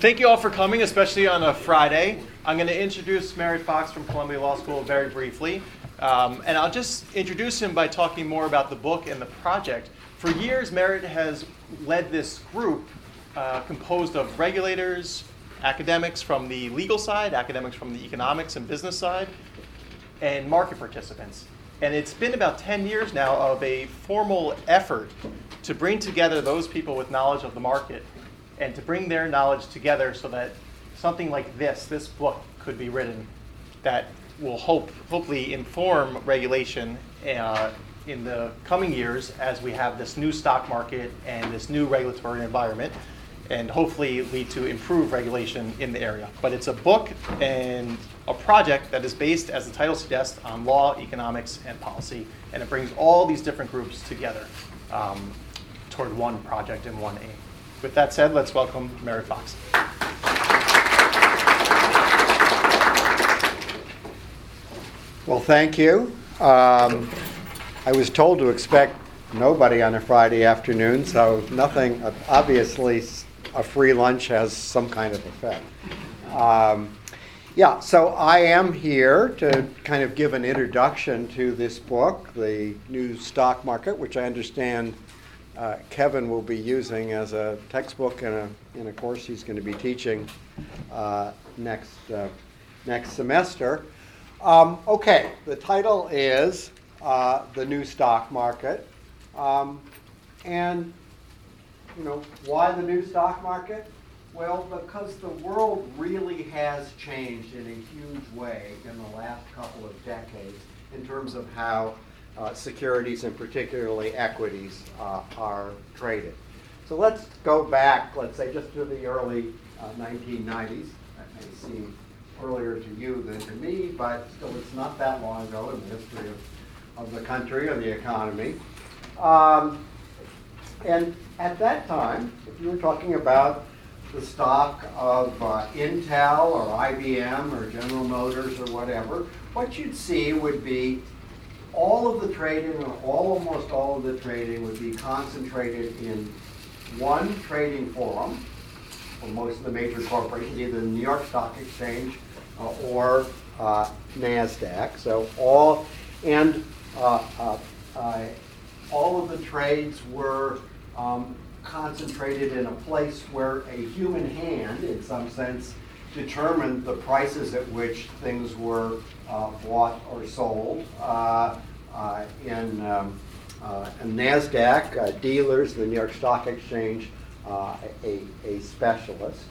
Thank you all for coming, especially on a Friday. I'm going to introduce Merritt Fox from Columbia Law School very briefly. Um, and I'll just introduce him by talking more about the book and the project. For years, Merritt has led this group uh, composed of regulators, academics from the legal side, academics from the economics and business side, and market participants. And it's been about 10 years now of a formal effort to bring together those people with knowledge of the market and to bring their knowledge together so that something like this, this book, could be written that will hope, hopefully inform regulation uh, in the coming years as we have this new stock market and this new regulatory environment and hopefully lead to improved regulation in the area. But it's a book and a project that is based, as the title suggests, on law, economics, and policy, and it brings all these different groups together um, toward one project and one aim. With that said, let's welcome Merritt Fox. Well, thank you. Um, I was told to expect nobody on a Friday afternoon, so nothing, obviously, a free lunch has some kind of effect. Um, yeah, so I am here to kind of give an introduction to this book, The New Stock Market, which I understand uh, Kevin will be using as a textbook in a, in a course he's going to be teaching uh, next, uh, next semester. Um, okay, the title is uh, The New Stock Market. Um, and, you know, why the new stock market? Well, because the world really has changed in a huge way in the last couple of decades in terms of how uh, securities and particularly equities uh, are traded. So let's go back, let's say, just to the early uh, 1990s. That may seem earlier to you than to me, but still it's not that long ago in the history of, of the country or the economy. Um, and at that time, if you were talking about the stock of uh, Intel or IBM or General Motors or whatever, what you'd see would be all of the trading, or all, almost all of the trading, would be concentrated in one trading forum for most of the major corporations, either the New York Stock Exchange uh, or uh, NASDAQ. So all, and uh, uh, all of the trades were um, concentrated in a place where a human hand, in some sense, determined the prices at which things were uh, bought or sold. Uh, in, um, uh, NASDAQ, uh, dealers, the New York Stock Exchange, a, a specialist.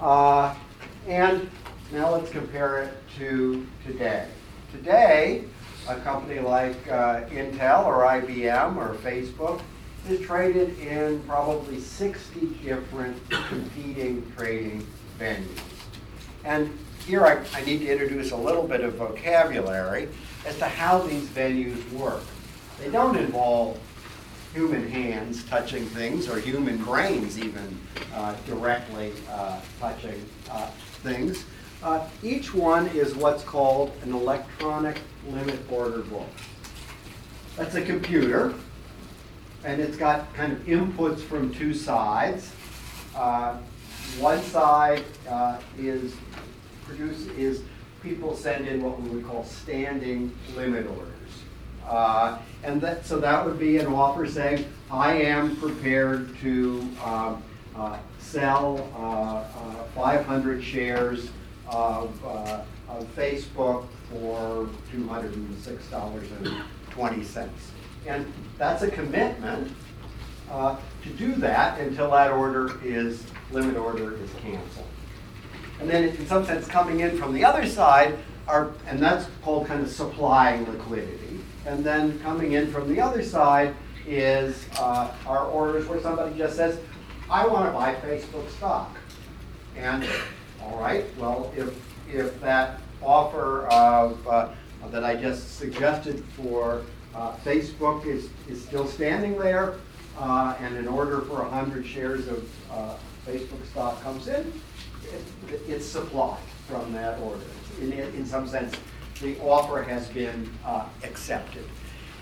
and now let's compare it to today. Today, a company like Intel or IBM or Facebook is traded in probably 60 different competing trading venues. And here I, I, need to introduce a little bit of vocabulary as to how these venues work. They don't involve human hands touching things or human brains even uh, directly uh, touching uh, things. Uh, each one is what's called an electronic limit order book. That's a computer and it's got kind of inputs from two sides. Uh, one side uh, is produce is people send in what we would call standing limit orders. Uh, and that, so that would be an offer saying, I am prepared to um, uh, sell uh, uh, 500 shares of, uh, of Facebook for $206.20. And that's a commitment uh, to do that until that order is, limit order is canceled. And then in some sense coming in from the other side are, and that's called kind of supplying liquidity. And then coming in from the other side is uh, our orders where somebody just says, I want to buy Facebook stock. And all right, well, if, if that offer of, uh, that I just suggested for uh, Facebook is, is still standing there, uh, and an order for 100 shares of uh, Facebook stock comes in, it's supplied from that order. In, in some sense, the offer has been uh, accepted.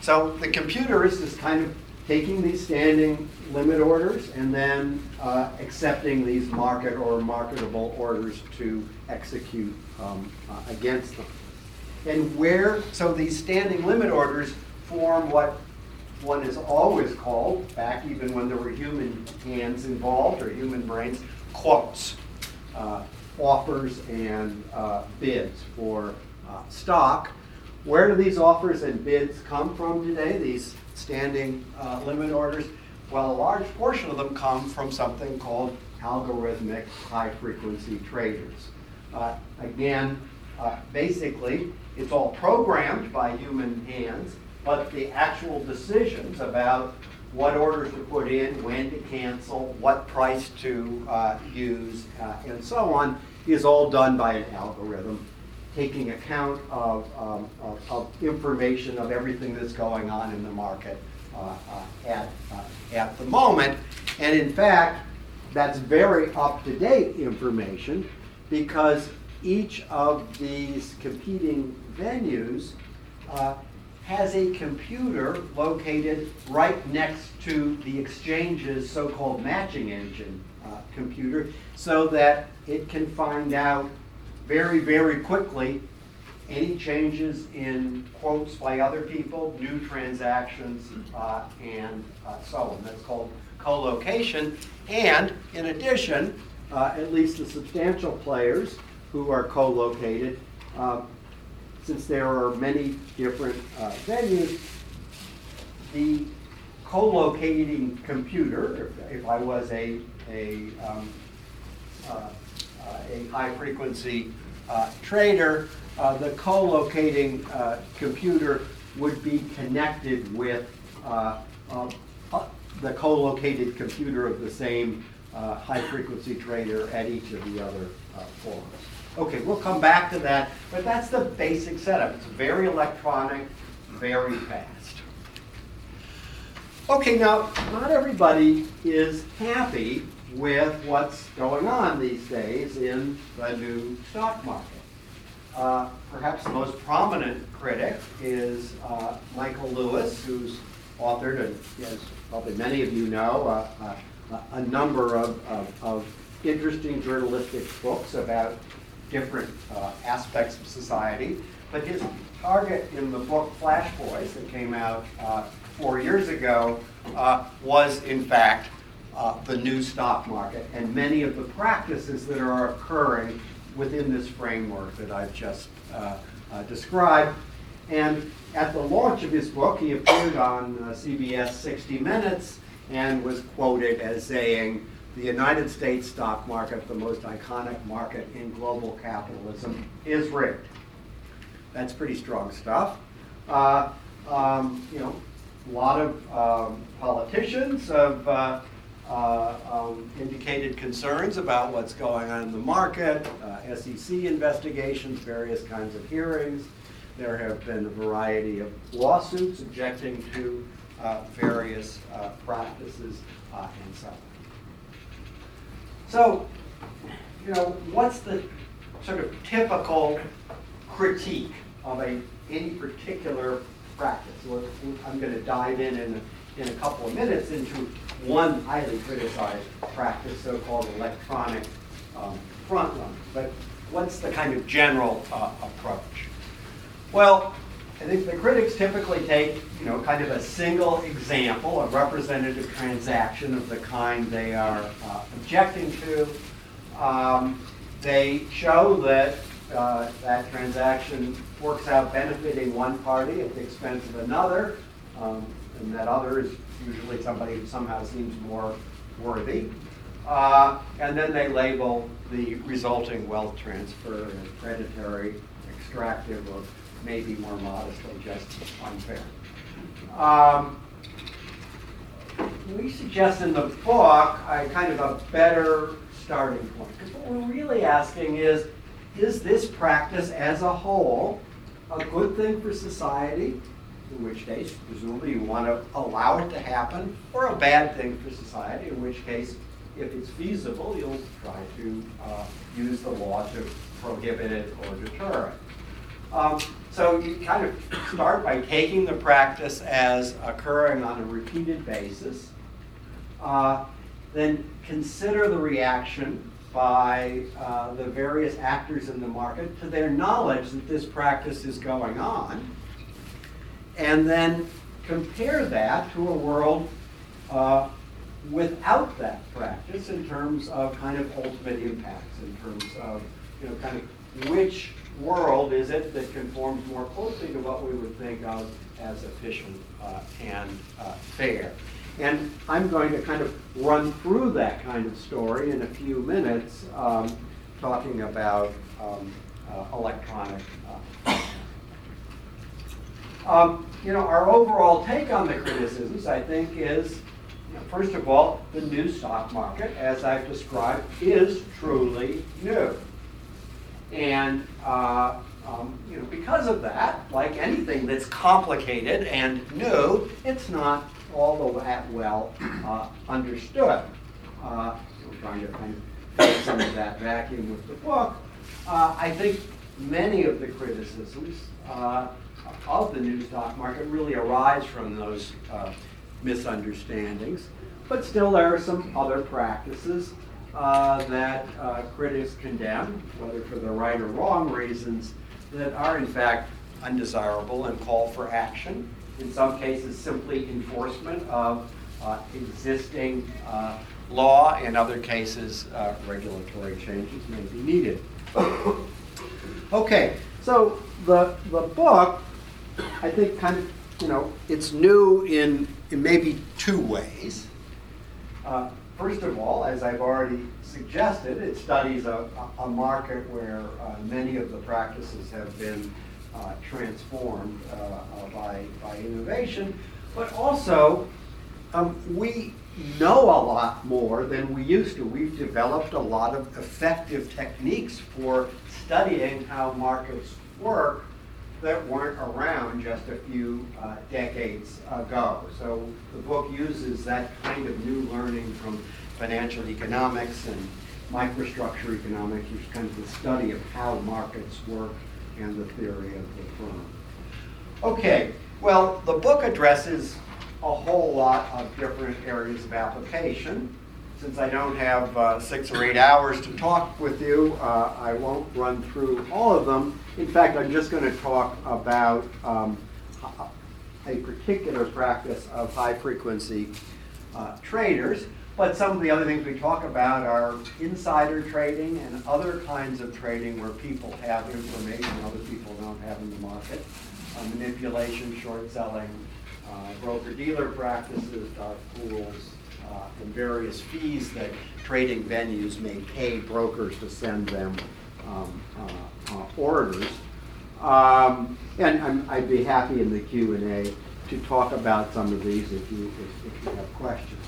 So the computer is this kind of taking these standing limit orders and then uh, accepting these market or marketable orders to execute um, uh, against them. And where, so these standing limit orders form what one is always called, back even when there were human hands involved or human brains, quotes, offers and uh, bids for uh, stock. Where do these offers and bids come from today, these standing uh, limit orders? Well, a large portion of them come from something called algorithmic high frequency traders. Uh, again, uh, basically, it's all programmed by human hands, but the actual decisions about what orders to put in, when to cancel, what price to uh, use, uh, and so on, is all done by an algorithm, taking account of, um, of, of, information of everything that's going on in the market uh, uh at, uh, at the moment. And in fact, that's very up-to-date information because each of these competing venues uh, has a computer located right next to the exchange's so-called matching engine uh, computer so that it can find out very, very quickly any changes in quotes by other people, new transactions, uh, and uh, so on. That's called co-location. And in addition, uh, at least the substantial players who are co-located, uh, since there are many different uh, venues, the co-locating computer, if, if, I was a, a, um, uh, uh a high frequency uh, trader, uh, the co-locating computer would be connected with the co-located computer of the same high frequency trader at each of the other forums. Okay, we'll come back to that, but that's the basic setup. It's very electronic, very fast. Okay, now, not everybody is happy with what's going on these days in the new stock market. Uh, perhaps the most prominent critic is uh, Michael Lewis, who's authored, and as probably many of you know, uh, uh a number of, of, of interesting journalistic books about different uh, aspects of society. But his target in the book Flash Boys that came out uh, four years ago uh, was, in fact, uh, the new stock market and many of the practices that are occurring within this framework that I've just uh, uh, described. And at the launch of his book, he appeared on CBS 60 Minutes and was quoted as saying, the United States stock market, the most iconic market in global capitalism, is rigged. That's pretty strong stuff. Uh, um, you know, a lot of um, politicians have uh, uh, um, indicated concerns about what's going on in the market, uh, SEC investigations, various kinds of hearings. There have been a variety of lawsuits objecting to uh, various uh, practices and so on. So, you know, what's the sort of typical critique of a any particular practice? Well, I'm going to dive in in a, in a couple of minutes into one highly criticized practice, so-called electronic um, front run. But what's the kind of general uh, approach? Well, I think the critics typically take, you know, kind of a single example, a representative transaction of the kind they are uh, objecting to. Um, they show that uh, that transaction works out benefiting one party at the expense of another, um, and that other is usually somebody who somehow seems more worthy. Uh, and then they label the resulting wealth transfer as predatory, extractive, or maybe more modestly just unfair. Um, we suggest in the book a kind of a better starting point. Because what we're really asking is, is this practice as a whole a good thing for society, in which case, presumably you want to allow it to happen, or a bad thing for society, in which case, if it's feasible, you'll try to uh, use the law to prohibit it or deter it. Um, so you kind of start by taking the practice as occurring on a repeated basis. Uh, then consider the reaction by uh, the various actors in the market to their knowledge that this practice is going on. And then compare that to a world uh, without that practice in terms of kind of ultimate impacts, in terms of, you know, kind of which world is it that conforms more closely to what we would think of as efficient uh, and uh, fair. And I'm going to kind of run through that kind of story in a few minutes, um, talking about um, uh, electronic. Uh, um, you know, our overall take on the criticisms, I think, is first of all, the new stock market, as I've described, is truly new. And uh, um, you know, because of that, like anything that's complicated and new, it's not all that well uh, understood. Uh, we're trying to kind of fill some of that vacuum with the book. Uh, I think many of the criticisms uh, of the new stock market really arise from those uh, misunderstandings. But still, there are some other practices uh, that uh, critics condemn, whether for the right or wrong reasons, that are in fact undesirable and call for action. In some cases, simply enforcement of uh, existing uh, law. In other cases, uh, regulatory changes may be needed. okay, so the, the book, I think, kind of, you know, it's new in, in maybe two ways. First of all, as I've already suggested, it studies a, a market where uh, many of the practices have been uh, transformed uh, uh, by, by innovation, but also um, we know a lot more than we used to. We've developed a lot of effective techniques for studying how markets work that weren't around just a few uh, decades ago. So the book uses that kind of new learning from financial economics and microstructure economics, which is kind of the study of how markets work and the theory of the firm. Okay, well, the book addresses a whole lot of different areas of application. Since I don't have uh, six or eight hours to talk with you, uh, I won't run through all of them. In fact, I'm just going to talk about um, a particular practice of high frequency uh, traders. But some of the other things we talk about are insider trading and other kinds of trading where people have information other people don't have in the market. Uh, manipulation, short selling, uh, broker-dealer practices, dark pools, uh, and various fees that trading venues may pay brokers to send them um, uh, uh, orders. Um, and i would be happy in the Q&A to talk about some of these if you, if, if you have questions.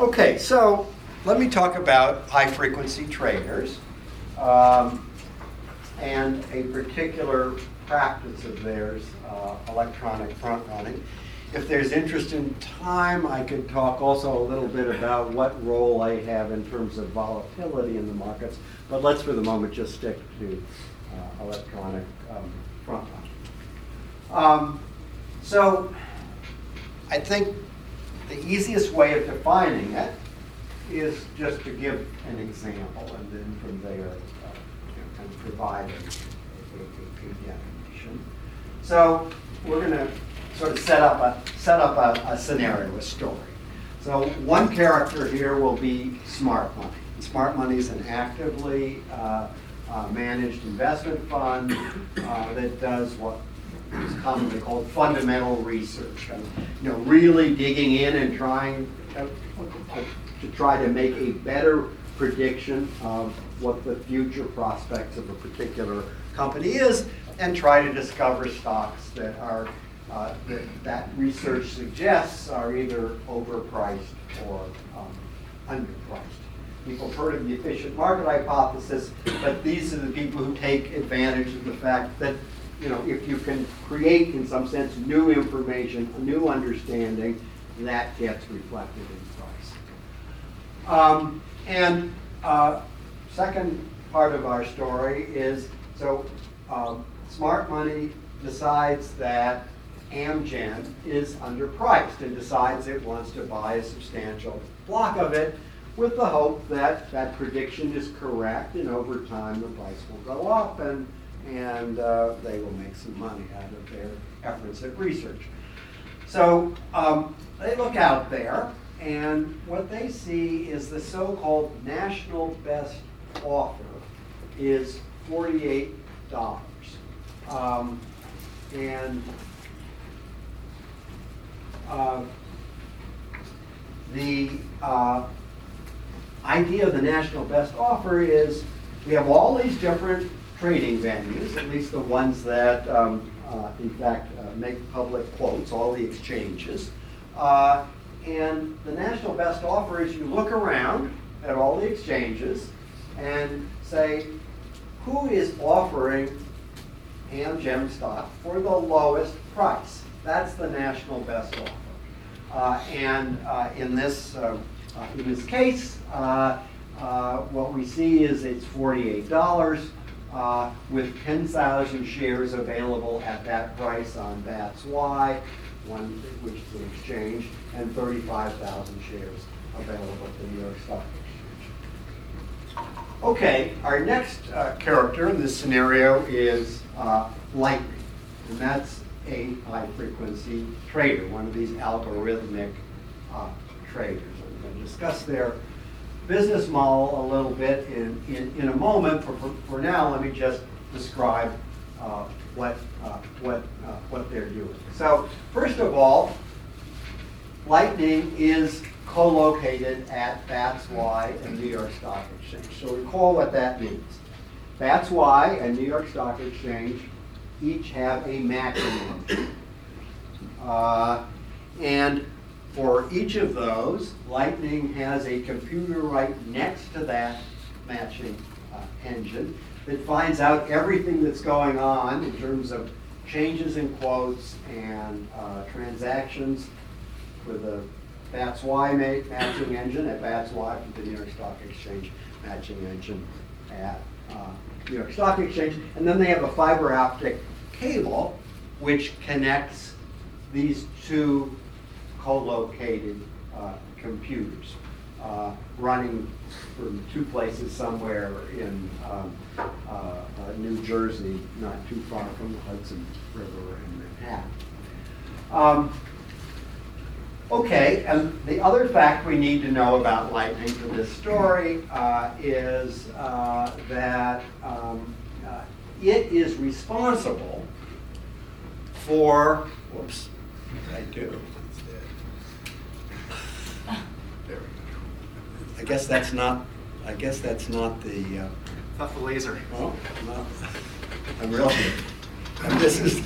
Okay, so let me talk about high frequency traders um, and a particular practice of theirs, uh, electronic front running. If there's interest in time, I could talk also a little bit about what role I have in terms of volatility in the markets, but let's for the moment just stick to uh, electronic um, front running. Um, so I think the easiest way of defining it is just to give an example and then from there uh, of provide a, a, a, definition. So we're going to sort of set up a set up a, a, scenario, a story. So one character here will be smart money. smart money is an actively uh, uh, managed investment fund uh, that does what is commonly called fundamental research. And, you know, really digging in and trying to, to try to make a better prediction of what the future prospects of a particular company is and try to discover stocks that are uh, that, that research suggests are either overpriced or um, underpriced. People have heard of the efficient market hypothesis, but these are the people who take advantage of the fact that you know, if you can create, in some sense, new information, a new understanding, that gets reflected in price. Um, and uh, second part of our story is, so um, smart money decides that Amgen is underpriced and decides it wants to buy a substantial block of it with the hope that that prediction is correct and over time the price will go up and, and uh, they will make some money out of their efforts at research. So um, they look out there and what they see is the so-called national best offer is $48. Um, and uh, the uh, idea of the national best offer is we have all these different trading venues, at least the ones that um, uh, in fact uh, make public quotes, all the exchanges. Uh, and the national best offer is you look around at all the exchanges and say, who is offering Amgen stock for the lowest price? That's the national best offer. Uh, and uh, in this uh, uh in this case, uh, uh, what we see is it's $48 with 10,000 shares available at that price on BATS-Y, one which is an exchange, and 35,000 shares available at the New York Stock Exchange. Okay, our next character in this scenario is Lightning, and that's a high frequency trader, one of these algorithmic uh, traders. I'm going to discuss their business model a little bit in, in, in a moment. For, for, for, now, let me just describe uh, what, uh, what, uh, what they're doing. So, first of all, Lightning is co-located at BATS-Y and New York Stock Exchange. So recall what that means. BATS-Y and New York Stock Exchange each have a matching engine. Uh, and for each of those, Lightning has a computer right next to that matching uh, engine that finds out everything that's going on in terms of changes in quotes and uh, transactions with the BATS-Y matching engine at BATS-Y for the New York Stock Exchange matching engine at uh, New York Stock Exchange. And then they have a fiber optic cable which connects these two co-located uh, computers uh, running from two places somewhere in um, uh, uh New Jersey, not too far from the Hudson River in Manhattan. Um, okay, and the other fact we need to know about lightning for this story uh, is uh, that um, it is responsible for, whoops, I do. I guess that's not, I guess that's not the, uh, Not the laser. oh, not, I'm really, and this is,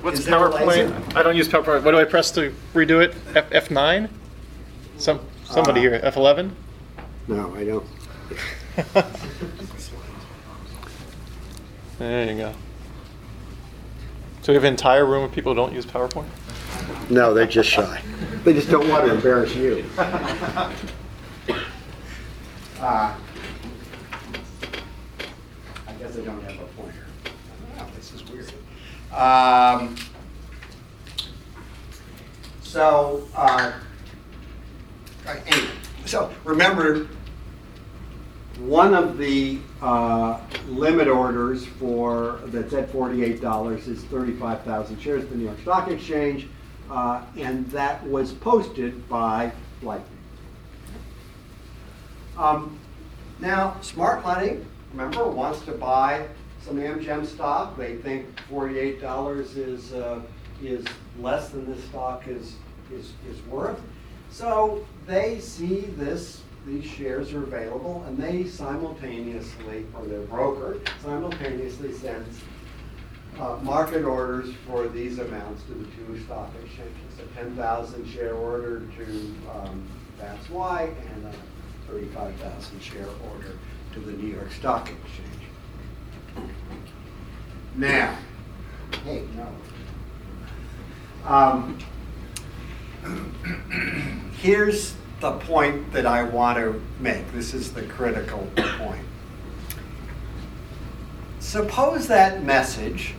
What's Is there a laser? PowerPoint? I don't use PowerPoint. What do I press to redo it? F F9? Some somebody Uh, here. F11? no, I don't. There you go. So we have an entire room of people who don't use PowerPoint? No, they're just shy. They just don't want to embarrass you. Uh, I guess I don't have a pointer. Wow, this is weird. Um, So, uh, anyway, so remember, one of the uh, limit orders for, that's at $48 is 35,000 shares at the New York Stock Exchange, uh, and that was posted by Lightning. Um, now, smart money, remember, wants to buy some Amgen stock. They think $48 is, uh, is less than this stock is, is, is worth. So they see this, these shares are available, and they simultaneously, or their broker, simultaneously sends uh, market orders for these amounts to the two stock exchanges. A 10,000 share order to um, BATS-Y and a 35,000 share order to the New York Stock Exchange. Now, hey, no. Um, here's the point that I want to make. This is the critical point. suppose that message,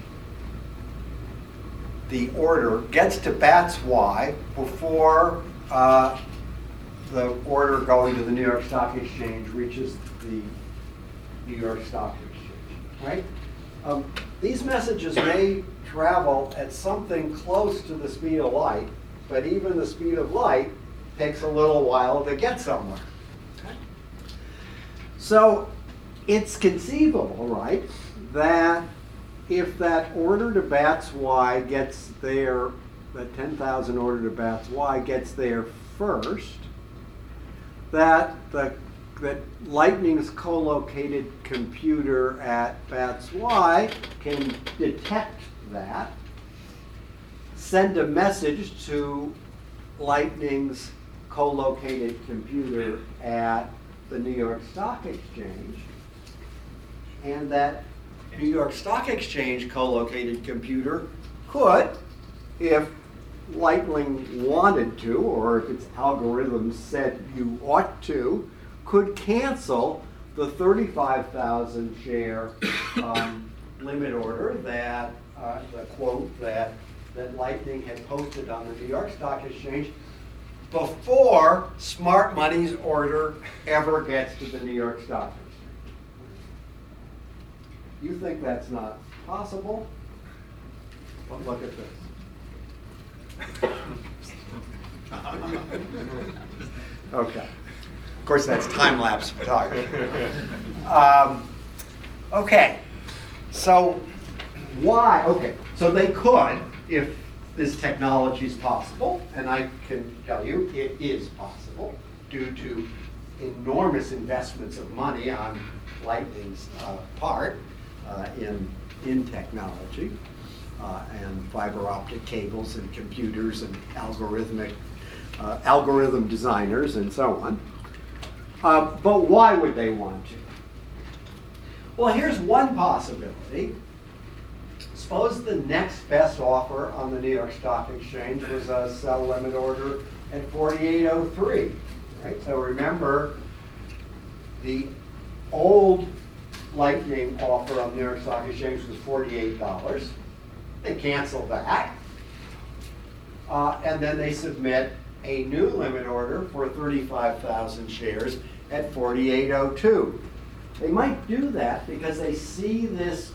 the order, gets to bats Y before uh, the order going to the New York Stock Exchange reaches the New York Stock Exchange, right? Um, these messages may travel at something close to the speed of light, but even the speed of light takes a little while to get somewhere. Okay? So it's conceivable, right, that if that order to bats Y gets there, that 10,000 order to bats Y gets there first, that the that Lightning's co-located computer at bats Y can detect that, send a message to Lightning's co-located computer at the New York Stock Exchange, and that New York Stock Exchange co-located computer could, if Lightning wanted to, or if its algorithm said you ought to, could cancel the 35,000 share um, limit order that, uh, the quote that, that Lightning had posted on the New York Stock Exchange before Smart Money's order ever gets to the New York Stock Exchange. You think that's not possible? But look at this. okay. Of course, that's time lapse photography. Um, okay. So, why? Okay. So they could, if this technology is possible, and I can tell you it is possible due to enormous investments of money on Lightning's uh, part uh, in, in technology uh, and fiber optic cables and computers and algorithmic uh, algorithm designers and so on. Uh, but why would they want to? Well, here's one possibility. Suppose the next best offer on the New York Stock Exchange was a sell limit order at 4803. Right? So remember, the old Lightning offer on New York Stock Exchange was $48. They cancel that. Uh, and then they submit a new limit order for 35,000 shares at 4802. They might do that because they see this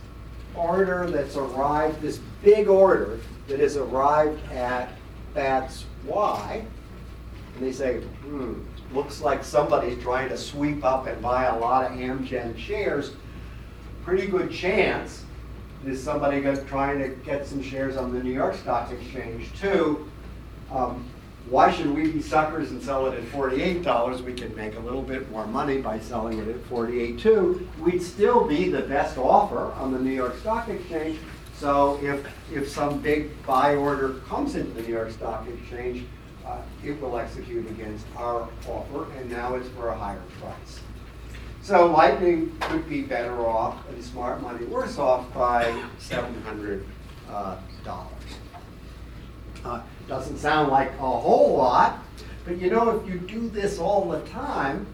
order that's arrived, this big order that has arrived at Bats Y, and they say, hmm, looks like somebody's trying to sweep up and buy a lot of Amgen shares. Pretty good chance is somebody trying to get some shares on the New York Stock Exchange too. Um, why should we be suckers and sell it at $48? We can make a little bit more money by selling it at 48 too. We'd still be the best offer on the New York Stock Exchange. So if, if some big buy order comes into the New York Stock Exchange, uh, it will execute against our offer, and now it's for a higher price. So Lightning could be better off and Smart Money worse off by $700. Uh, uh, doesn't sound like a whole lot, but you know, if you do this all the time,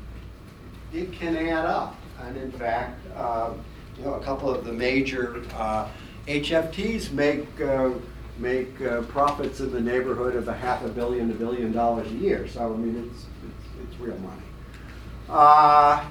it can add up. And in fact, uh, you know, a couple of the major uh, HFTs make uh, make uh, profits in the neighborhood of a half a billion, a billion dollars a year. So I mean, it's it's, it's real money. Uh,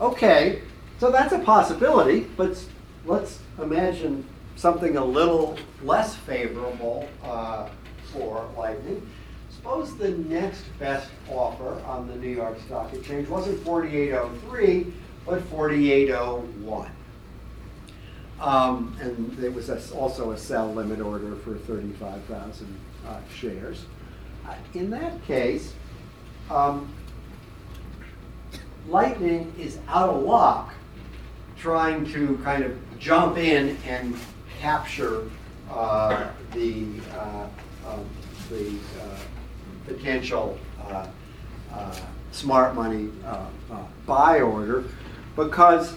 okay, so that's a possibility, but let's imagine something a little less favorable uh, for Lightning. Suppose the next best offer on the New York Stock Exchange wasn't 4803, but 4801. Um, and it was a, also a sell limit order for 35,000 uh, shares. Uh, in that case, um, Lightning is out of luck trying to kind of jump in and capture uh, the uh, the uh, potential uh, uh, smart money buy order because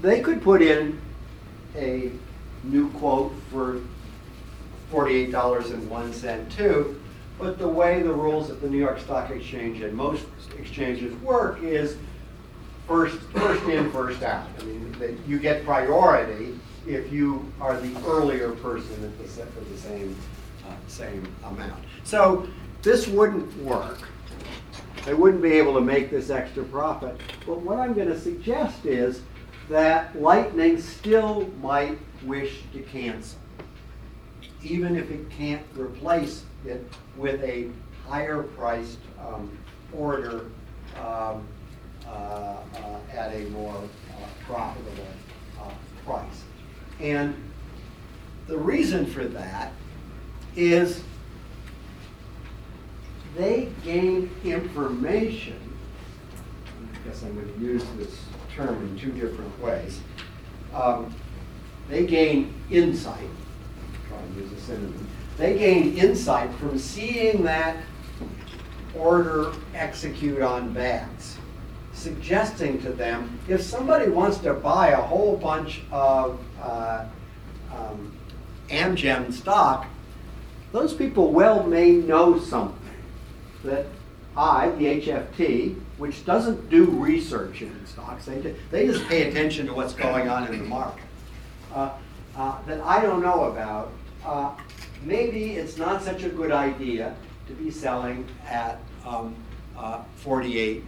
they could put in a new quote for $48.01 too, but the way the rules at the New York Stock Exchange and most exchanges work is first, first in, first out. I mean, they, you get priority if you are the earlier person at the, for the same, same amount. So this wouldn't work. They wouldn't be able to make this extra profit. But what I'm gonna suggest is that Lightning still might wish to cancel. Even if it can't replace it with a higher priced, um, order, um, uh, uh, at a more uh, profitable, uh, price. And the reason for that is they gain information. I guess I'm going to use this term in two different ways. Um, They gain insight, try and use a synonym. They gain insight from seeing that order execute on bats, suggesting to them, if somebody wants to buy a whole bunch of uh, um, Amgen stock, those people well may know something that I, the HFT, which doesn't do research in stocks, they, they just pay attention to what's going on in the market, uh, uh, that I don't know about, uh, maybe it's not such a good idea to be selling at um, uh, $48.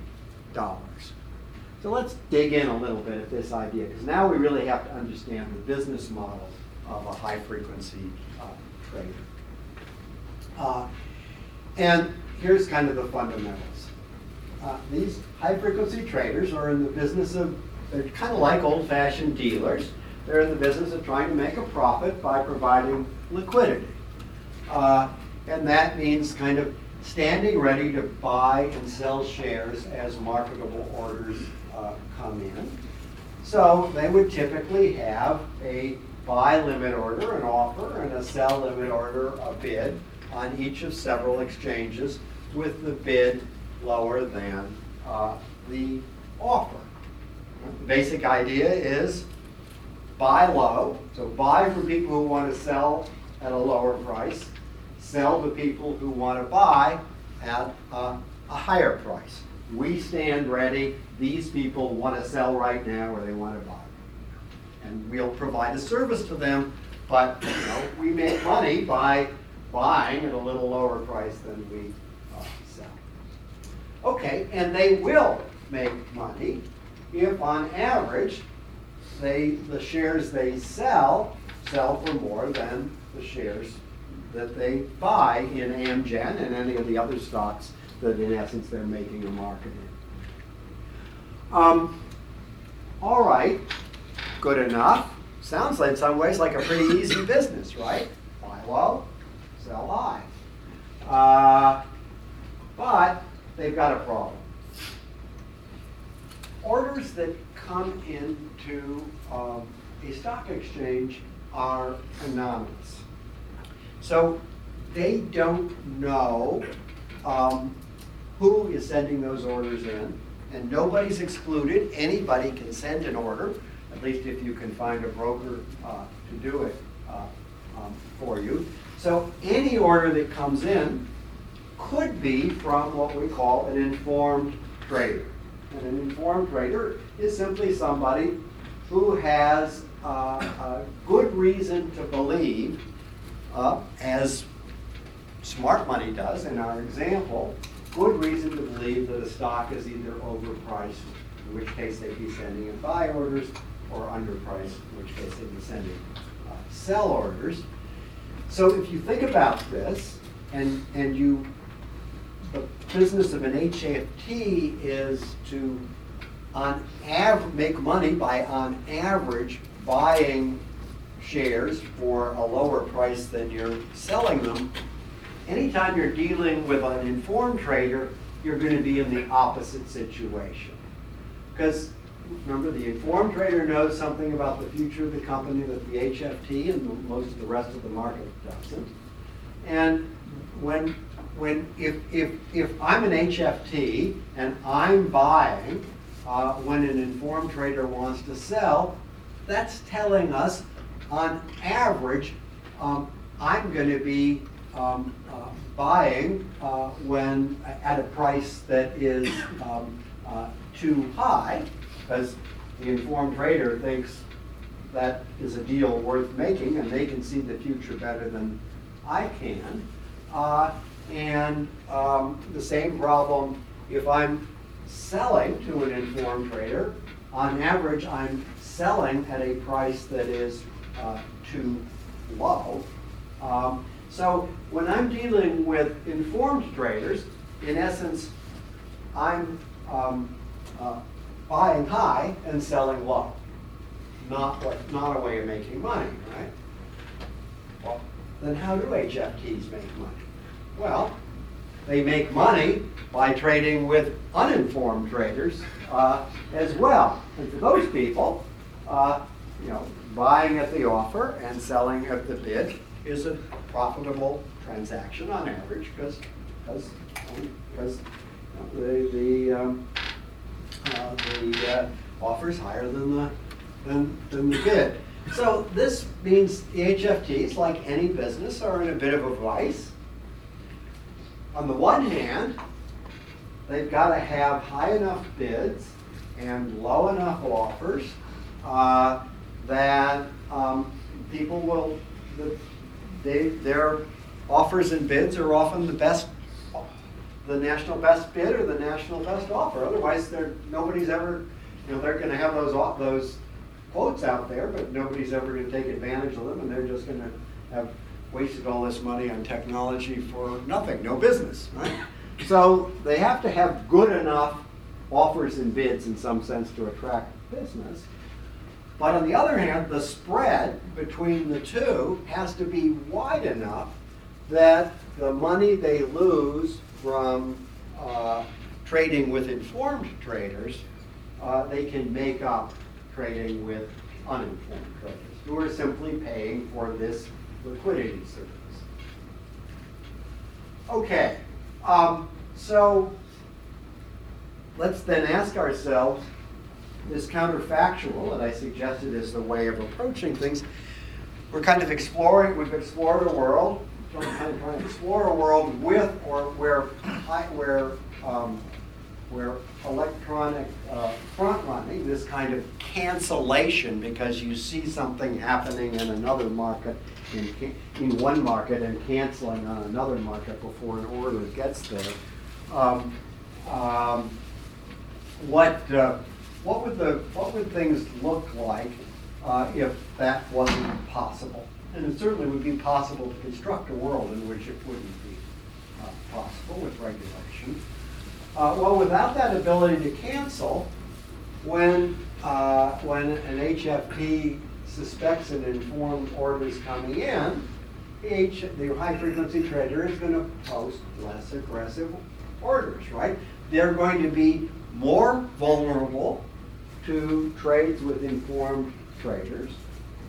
So let's dig in a little bit at this idea, because now we really have to understand the business model of a high-frequency uh, trader. Uh, And here's kind of the fundamentals. Uh, These high-frequency traders are in the business of, they're kind of like old-fashioned dealers. They're in the business of trying to make a profit by providing liquidity. Uh, And that means kind of standing ready to buy and sell shares as marketable orders uh, come in. So they would typically have a buy limit order, an offer, and a sell limit order, a bid, on each of several exchanges with the bid lower than uh, the offer. The Basic idea is buy low, so buy from people who want to sell at a lower price, sell to people who want to buy at a, a higher price. We stand ready, these people want to sell right now or they want to buy. And we'll provide a service to them, but, you know, we make money by buying at a little lower price than we uh, sell. Okay, and they will make money if on average, they, the shares they sell, sell for more than the shares that they buy in Amgen and any of the other stocks that in essence they're making a market in. Um, all right, good enough. Sounds like in some ways like a pretty easy business, right? Buy low, sell high. Uh, but they've got a problem. Orders that come into um, a stock exchange are anonymous. So they don't know um, who is sending those orders in, and nobody's excluded. Anybody can send an order, at least if you can find a broker uh, to do it uh, um, for you. So any order that comes in could be from what we call an informed trader. And an informed trader is simply somebody who has uh, a good reason to believe, uh, as smart money does in our example, good reason to believe that a stock is either overpriced, in which case they'd be sending in buy orders, or underpriced, in which case they'd be sending uh, sell orders. So if you think about this, and, and you, the business of an HFT is to, on av, make money by on average buying shares for a lower price than you're selling them. Anytime you're dealing with an informed trader, you're gonna be in the opposite situation. Because remember, the informed trader knows something about the future of the company that the HFT and the- most of the rest of the market doesn't. And when, when, if, if, if I'm an HFT and I'm buying, uh, when an informed trader wants to sell, that's telling us, on average, um, I'm gonna be, um, uh, buying, uh, when, at a price that is, um, uh, too high, because the informed trader thinks that is a deal worth making, and they can see the future better than I can. Uh, and um, the same problem if I'm selling to an informed trader. On average, I'm selling at a price that is uh, too low. Um, so when I'm dealing with informed traders, in essence, I'm um, uh, buying high and selling low. Not, what, not a way of making money, right? Well, then how do HFTs make money? Well, they make money by trading with uninformed traders uh, as well. And for those people, uh, you know, buying at the offer and selling at the bid is a profitable transaction on average because because the the um, uh, the uh, offer is higher than the than, than the bid. So this means the HFTs, like any business, are in a bit of a vice. On the one hand, they've got to have high enough bids and low enough offers uh, that um, people will, the, they, their offers and bids are often the best, the national best bid or the national best offer. Otherwise, they're, nobody's ever, you know, they're going to have those those quotes out there, but nobody's ever going to take advantage of them, and they're just going to have wasted all this money on technology for nothing, no business, right? So they have to have good enough offers and bids in some sense to attract business. But on the other hand, the spread between the two has to be wide enough that the money they lose from uh, trading with informed traders, uh, they can make up trading with uninformed traders who are simply paying for this liquidity service. Okay, um, so let's then ask ourselves this counterfactual that I suggested is the way of approaching things. We're kind of exploring, we've explored a world, explore a world with or where, where um, where electronic uh, front running, this kind of cancellation because you see something happening in another market, in, in one market and canceling on another market before an order gets there. Um, um, what, uh, what, would the, what would things look like uh, if that wasn't possible? And it certainly would be possible to construct a world in which it wouldn't be uh, possible with regulation. Uh, well, without that ability to cancel, when, uh, when an HFT suspects an informed order is coming in, H, the high frequency trader is going to post less aggressive orders, right? They're going to be more vulnerable to trades with informed traders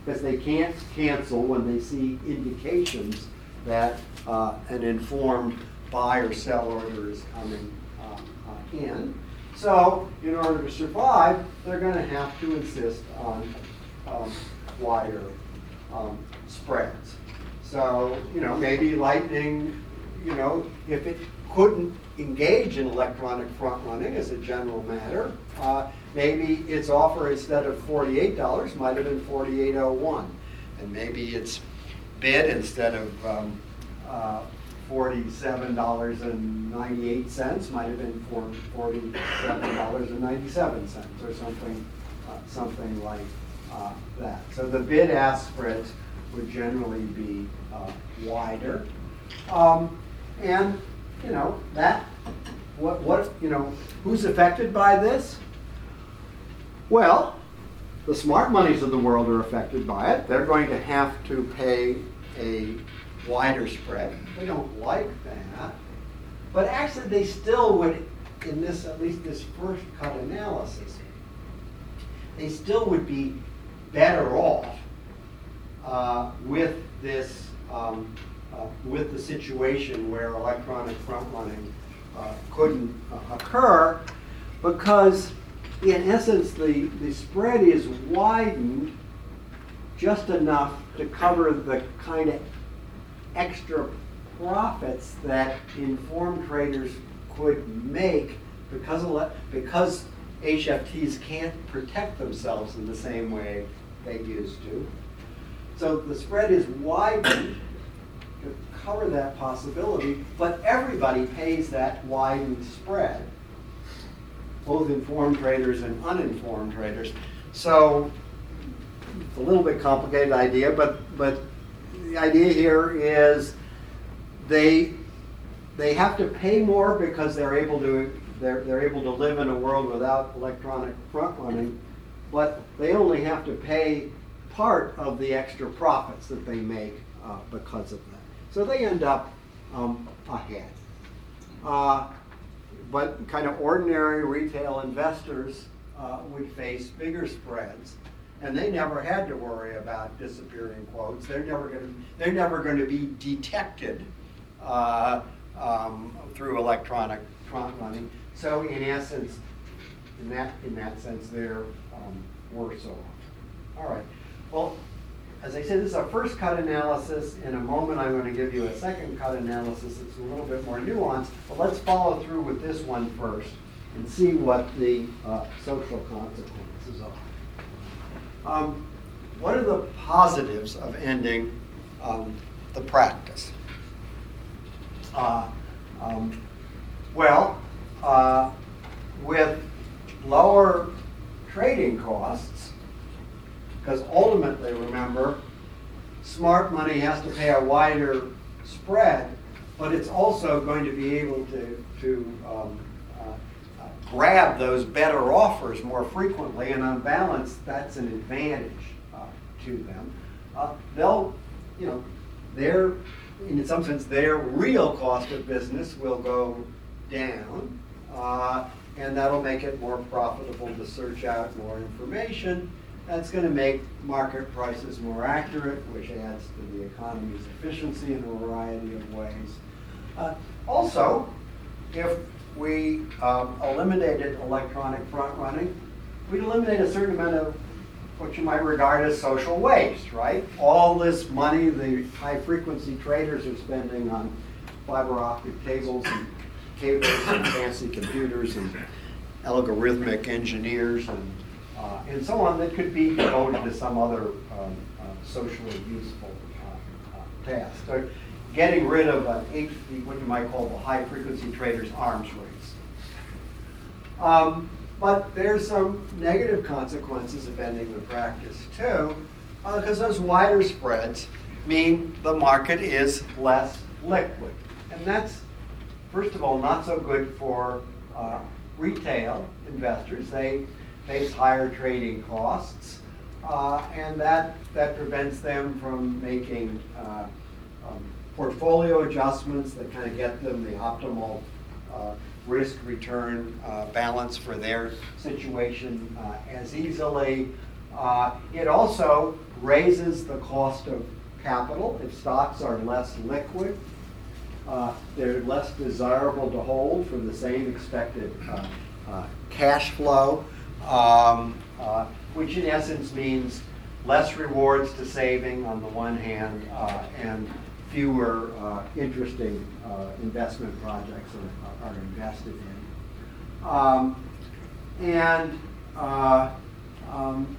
because they can't cancel when they see indications that uh, an informed buy or sell order is coming in. So, in order to survive, they're going to have to insist on um, wider um, spreads. So, you know, maybe Lightning, you know, if it couldn't engage in electronic front running as a general matter, uh, maybe its offer instead of $48 might have been 48.01, and maybe its bid instead of um, uh, forty-seven dollars and ninety-eight cents, might have been for forty-seven dollars and ninety-seven cents, or something, uh, something like uh, that. So the bid-ask spreads would generally be uh, wider, um, and you know that what what you know who's affected by this? Well, the smart monies of the world are affected by it. They're going to have to pay a wider spread. They don't like that. But actually, they still would, in this, at least this first cut analysis, they still would be better off uh, with this, um, uh, with the situation where electronic front running uh, couldn't uh, occur because in essence the, the spread is widened just enough to cover the kind of extra profits that informed traders could make because, because HFTs can't protect themselves in the same way they used to. So the spread is widened to cover that possibility, but everybody pays that widened spread, both informed traders and uninformed traders. So it's a little bit complicated idea, but, but the idea here is they, they have to pay more because they're able to, they're, they're able to live in a world without electronic front running, but they only have to pay part of the extra profits that they make uh, because of that. So they end up um, ahead. Uh, but kind of ordinary retail investors uh, would face bigger spreads and they never had to worry about disappearing quotes. They're never going to they're never going to be detected uh, um, through electronic front. So in essence, in that in that sense, they're um, worse off. All right. Well, as I said, this is our first cut analysis. In a moment, I'm going to give you a second cut analysis that's a little bit more nuanced. But let's follow through with this one first and see what the uh, social consequences are. Um, what are the positives of ending um, the practice? Uh, um, well, uh, with lower trading costs, because ultimately, remember, smart money has to pay a wider spread, but it's also going to be able to, to um, grab those better offers more frequently, and on balance, that's an advantage uh, to them. Uh, they'll, you know, their, in some sense, their real cost of business will go down, uh, and that'll make it more profitable to search out more information. That's going to make market prices more accurate, which adds to the economy's efficiency in a variety of ways. Uh, also, if we um, eliminated electronic front running, we'd eliminate a certain amount of what you might regard as social waste, right? All this money the high frequency traders are spending on fiber optic cables and cables and fancy computers and algorithmic engineers and, uh, and so on that could be devoted to some other um, uh, socially useful uh, uh task. So getting rid of an H, what you might call the high frequency traders arms race. Um, but there's some negative consequences of ending the practice too, because uh, those wider spreads mean the market is less liquid. And that's, first of all, not so good for uh, retail investors. They face higher trading costs, uh, and that, that prevents them from making uh, um, portfolio adjustments that kind of get them the optimal uh, risk return uh, balance for their situation uh, as easily. Uh, it also raises the cost of capital. If stocks are less liquid, they're less desirable to hold for the same expected cash flow, um, which in essence means less rewards to saving on the one hand and fewer uh, interesting uh, investment projects are, are invested in. Um, and uh, um,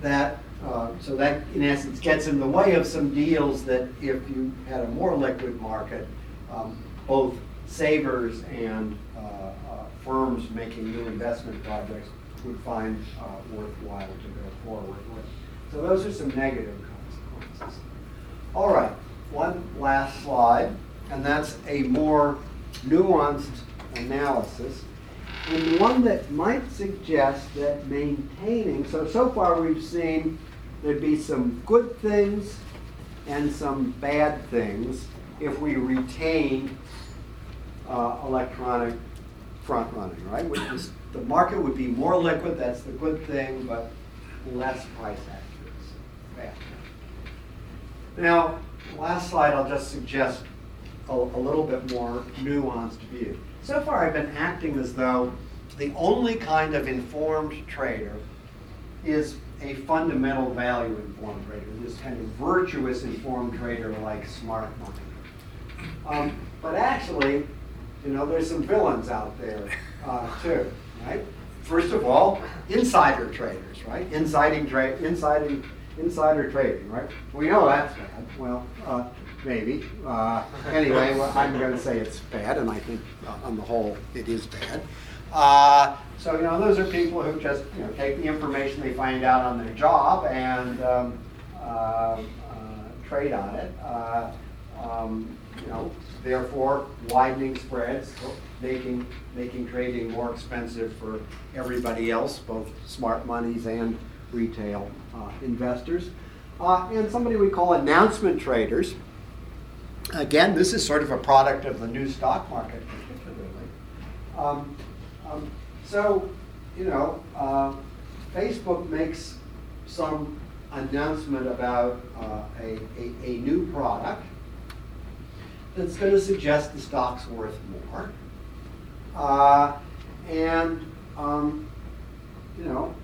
that, uh, so that in essence gets in the way of some deals that if you had a more liquid market, um, both savers and uh, uh, firms making new investment projects would find worthwhile to go forward with. So those are some negative consequences. All right one last slide, and that's a more nuanced analysis, and one that might suggest that maintaining, so, so far we've seen there'd be some good things and some bad things if we retain uh, electronic front running, right? Which is, the market would be more liquid, that's the good thing, but less price accuracy. Now, last slide, I'll just suggest a, a little bit more nuanced view. So far, I've been acting as though the only kind of informed trader is a fundamental value informed trader, this kind of virtuous informed trader like smart money. Um, but actually, you know, there's some villains out there uh, too, right? first of all, insider traders, right? Inciting trade, inciting, insider trading, right? We know that's bad. Well, uh, maybe. Uh, anyway, well, I'm going to say it's bad, and I think uh, on the whole it is bad. Uh, so you know, those are people who just you know take the information they find out on their job and um, uh, uh, trade on it. Um, you know, therefore widening spreads, making making trading more expensive for everybody else, both smart monies and retail uh, investors. Uh, and somebody we call announcement traders. Again, this is sort of a product of the new stock market, particularly. Um, um, so, you know, uh, Facebook makes some announcement about uh, a, a, a, new product that's going to suggest the stock's worth more. Uh, and, um, you know,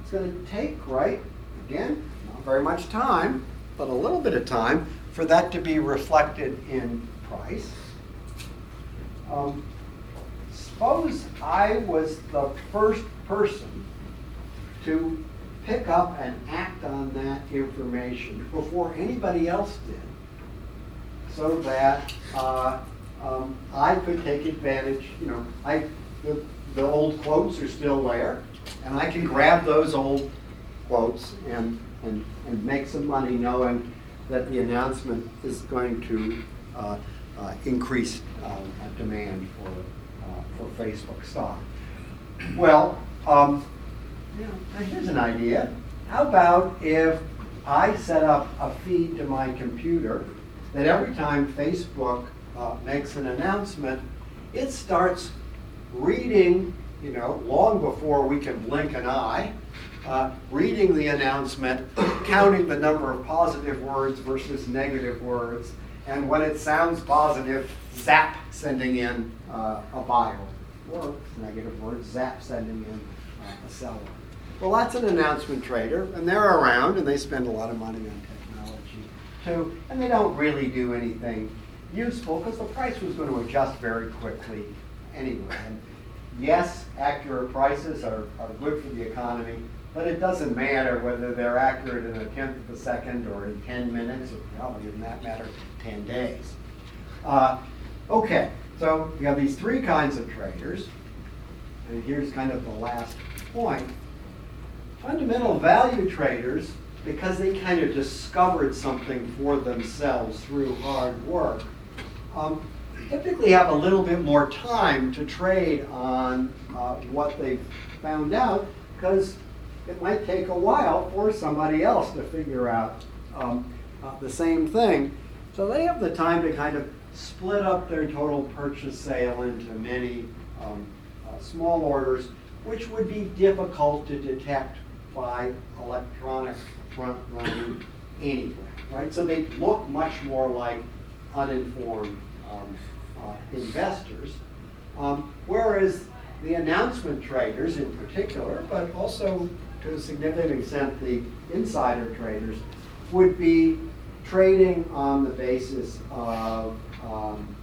it's going to take, right, again, not very much time, but a little bit of time for that to be reflected in price. Um, suppose I was the first person to pick up and act on that information before anybody else did so that uh, um, I could take advantage, you know, I, the, the old quotes are still there, and I can grab those old quotes and, and, and make some money knowing that the announcement is going to uh, uh, increase um, demand for, uh, for Facebook stock. Well, um, here's an idea. How about if I set up a feed to my computer that every time Facebook uh, makes an announcement, it starts reading, you know, long before we can blink an eye, uh, reading the announcement, counting the number of positive words versus negative words, and when it sounds positive, zap sending in uh, a buyer, or negative words, zap sending in uh, a seller. Well, that's an announcement trader, and they're around, and they spend a lot of money on too, and they don't really do anything useful because the price was going to adjust very quickly anyway. And yes, accurate prices are, are good for the economy, but it doesn't matter whether they're accurate in a tenth of a second or in 10 minutes, or probably in that matter, 10 days. Uh, okay, so we have these three kinds of traders, and here's kind of the last point. Fundamental value traders, because they kind of discovered something for themselves through hard work, um, typically have a little bit more time to trade on uh, what they've found out because it might take a while for somebody else to figure out um, uh, the same thing. So they have the time to kind of split up their total purchase sale into many um, uh, small orders, which would be difficult to detect by electronic front running anyway, right? So they look much more like uninformed um, uh, investors. Um, whereas the announcement traders in particular, but also to a significant extent the insider traders, would be trading on the basis of um,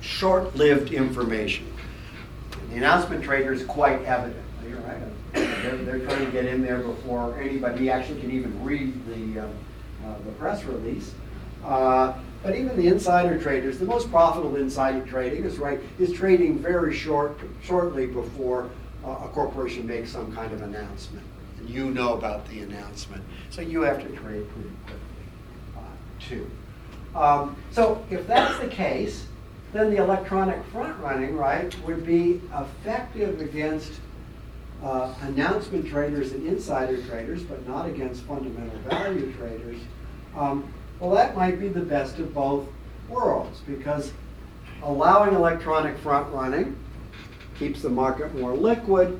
short-lived information. The announcement trader is quite evident. You're right. They're, they're, trying to get in there before anybody actually can even read the, uh, uh, the press release. Uh, but even the insider traders, the most profitable insider trading is right is trading very short, shortly before uh, a corporation makes some kind of announcement. And you know about the announcement, so you have to trade pretty quickly uh, too. Um, so if that's the case, then the electronic front running right would be effective against uh, announcement traders and insider traders, but not against fundamental value traders. Um, well, that might be the best of both worlds because allowing electronic front running keeps the market more liquid.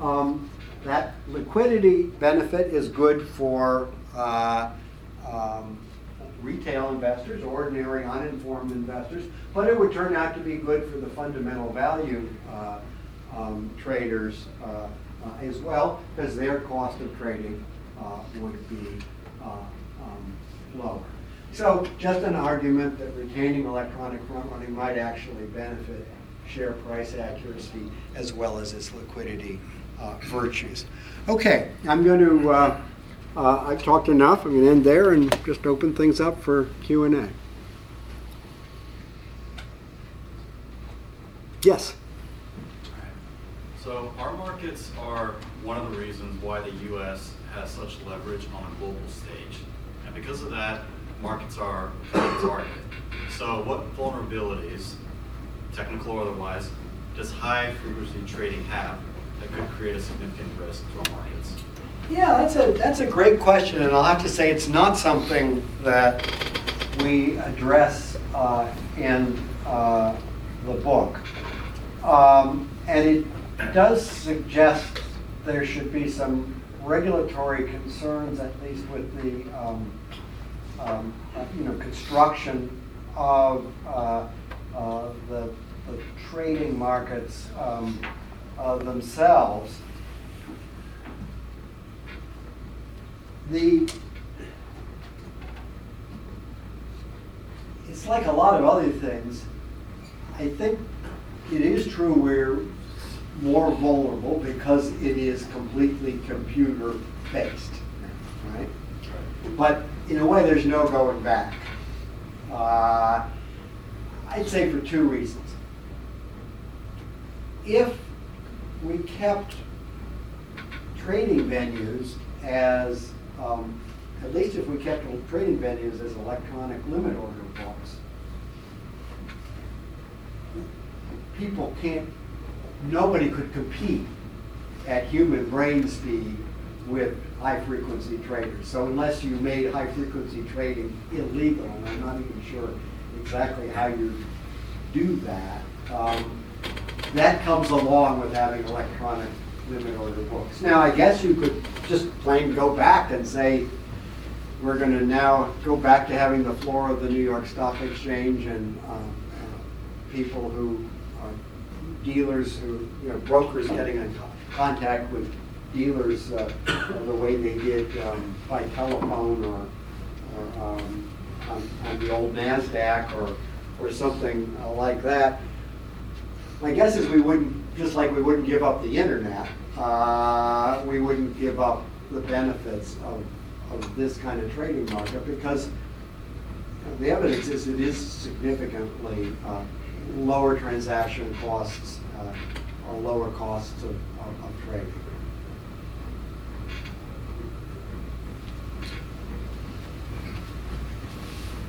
Um, that liquidity benefit is good for uh, um, retail investors, ordinary uninformed investors, but it would turn out to be good for the fundamental value uh, um, traders uh, uh as well, because their cost of trading uh, would be uh, lower. So just an argument that retaining electronic front running might actually benefit share price accuracy as well as its liquidity uh, virtues. Okay, I'm going to, uh, uh, I've talked enough. I'm going to end there and just open things up for Q&A. Yes. Markets are one of the reasons why the U.S. has such leverage on a global stage. And because of that, markets are targeted. So what vulnerabilities, technical or otherwise, does high frequency trading have that could create a significant risk to our markets? Yeah, that's a, that's a great question, and I'll have to say it's not something that we address uh, in uh, the book. Um, and it does suggest there should be some regulatory concerns, at least with the um, um, uh, you know construction of uh, uh, the, the, trading markets um, themselves. The it's like a lot of other things. I think it is true we're more vulnerable because it is completely computer based, right? But in a way, there's no going back. Uh, I'd say for two reasons. If we kept trading venues as, um, at least if we kept trading venues as electronic limit order books, people can't, nobody could compete at human brain speed with high frequency traders. So unless you made high frequency trading illegal, and I'm not even sure exactly how you do that, um, that comes along with having electronic limit order books. Now, I guess you could just plain go back and say, we're going to now go back to having the floor of the New York Stock Exchange and um, people who dealers who, you know, brokers getting in contact with dealers uh, the way they did um, by telephone or, or um, on, on, the old NASDAQ or, or something uh, like that. My guess is we wouldn't, just like we wouldn't give up the internet, uh, we wouldn't give up the benefits of, of this kind of trading market because the evidence is it is significantly uh, lower transaction costs uh, or lower costs of, of, of trading.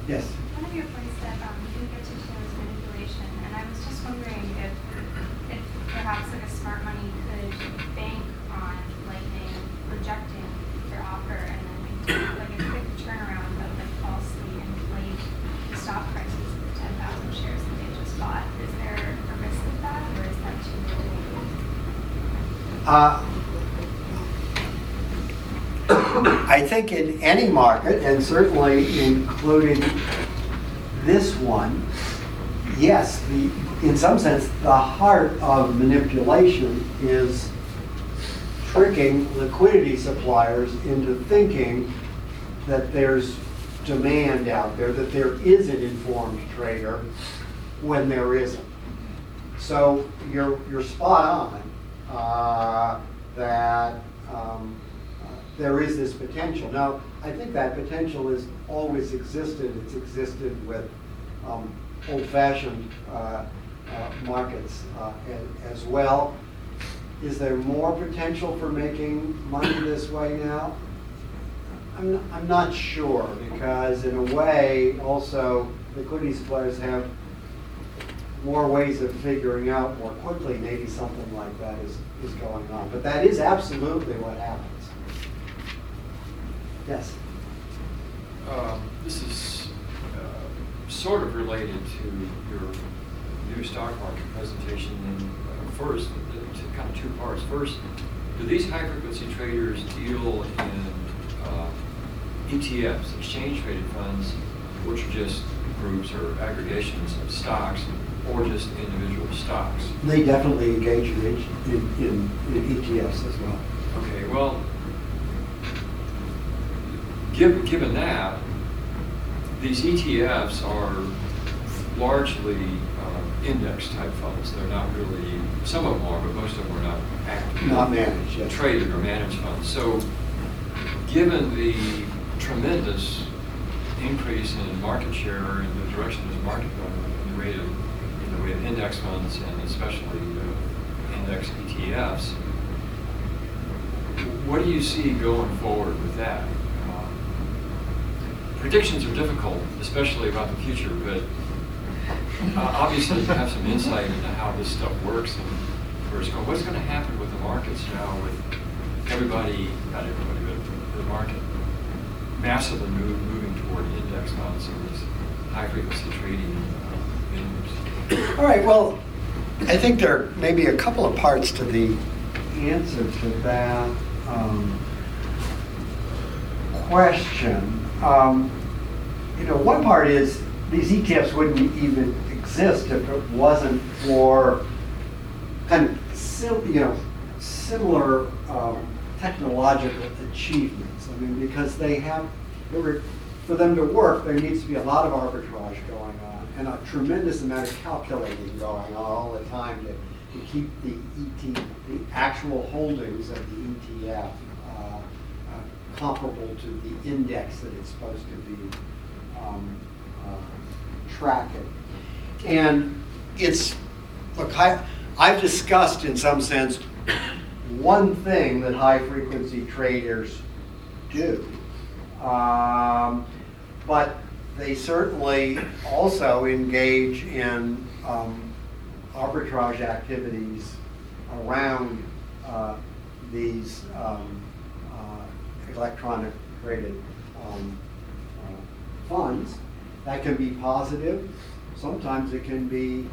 Yes. One of your points that um, you didn't get to show is manipulation, and I was just wondering if, if perhaps like a smart money could bank on Lightning rejecting their offer and then we do like a quick turnaround of like falsely inflate the stock prices of the 10,000 shares that they just bought. Is there a risk of that, or is that too early? Uh, I think in any market, and certainly including this one, yes, the, in some sense, the heart of manipulation is tricking liquidity suppliers into thinking that there's demand out there, that there is an informed trader when there isn't. So you're, you're spot on uh, that um, there is this potential. Now, I think that potential has always existed. It's existed with um, old-fashioned uh, uh, markets as, well. Is there more potential for making money this way now? I'm, I'm not sure because in a way also liquidity suppliers have more ways of figuring out more quickly maybe something like that is, is going on. But that is absolutely what happens. Yes. Um, this is uh, sort of related to your new stock market presentation. And uh, first, uh, kind of two parts. First, do these high frequency traders deal in uh, ETFs, exchange traded funds, which are just groups or aggregations of stocks, or just individual stocks? They definitely engage in, in, in, in ETFs as well. Okay, well, given, given that, these ETFs are largely uh, index type funds. They're not really, some of them are, but most of them are not active. Not managed, yes. Traded or managed funds. So given the tremendous increase in market share and the direction of the market going in the rate of, index funds and especially uh, index ETFs, what do you see going forward with that? Um, Predictions are difficult, especially about the future, but uh, obviously you have some insight into how this stuff works and where it's going. What's going to happen with the markets now with everybody, not everybody, but the market massively move, moving toward index funds and these high frequency trading uh? All right, well, I think there may be a couple of parts to the answer to that um, question. Um, you know, one part is these ETFs wouldn't even exist if it wasn't for kind of sim- you know similar um, technological achievements. I mean, because they have, for them to work, there needs to be a lot of arbitrage going on and a tremendous amount of calculating going on all the time to, to keep the ET, the actual holdings of the ETF uh, uh, comparable to the index that it's supposed to be um, uh, tracking. And it's, look, I, I've discussed in some sense one thing that high frequency traders do. Um, but they certainly also engage in um, arbitrage activities around uh, these um, uh, electronic traded um, uh, funds. That can be positive, sometimes it can be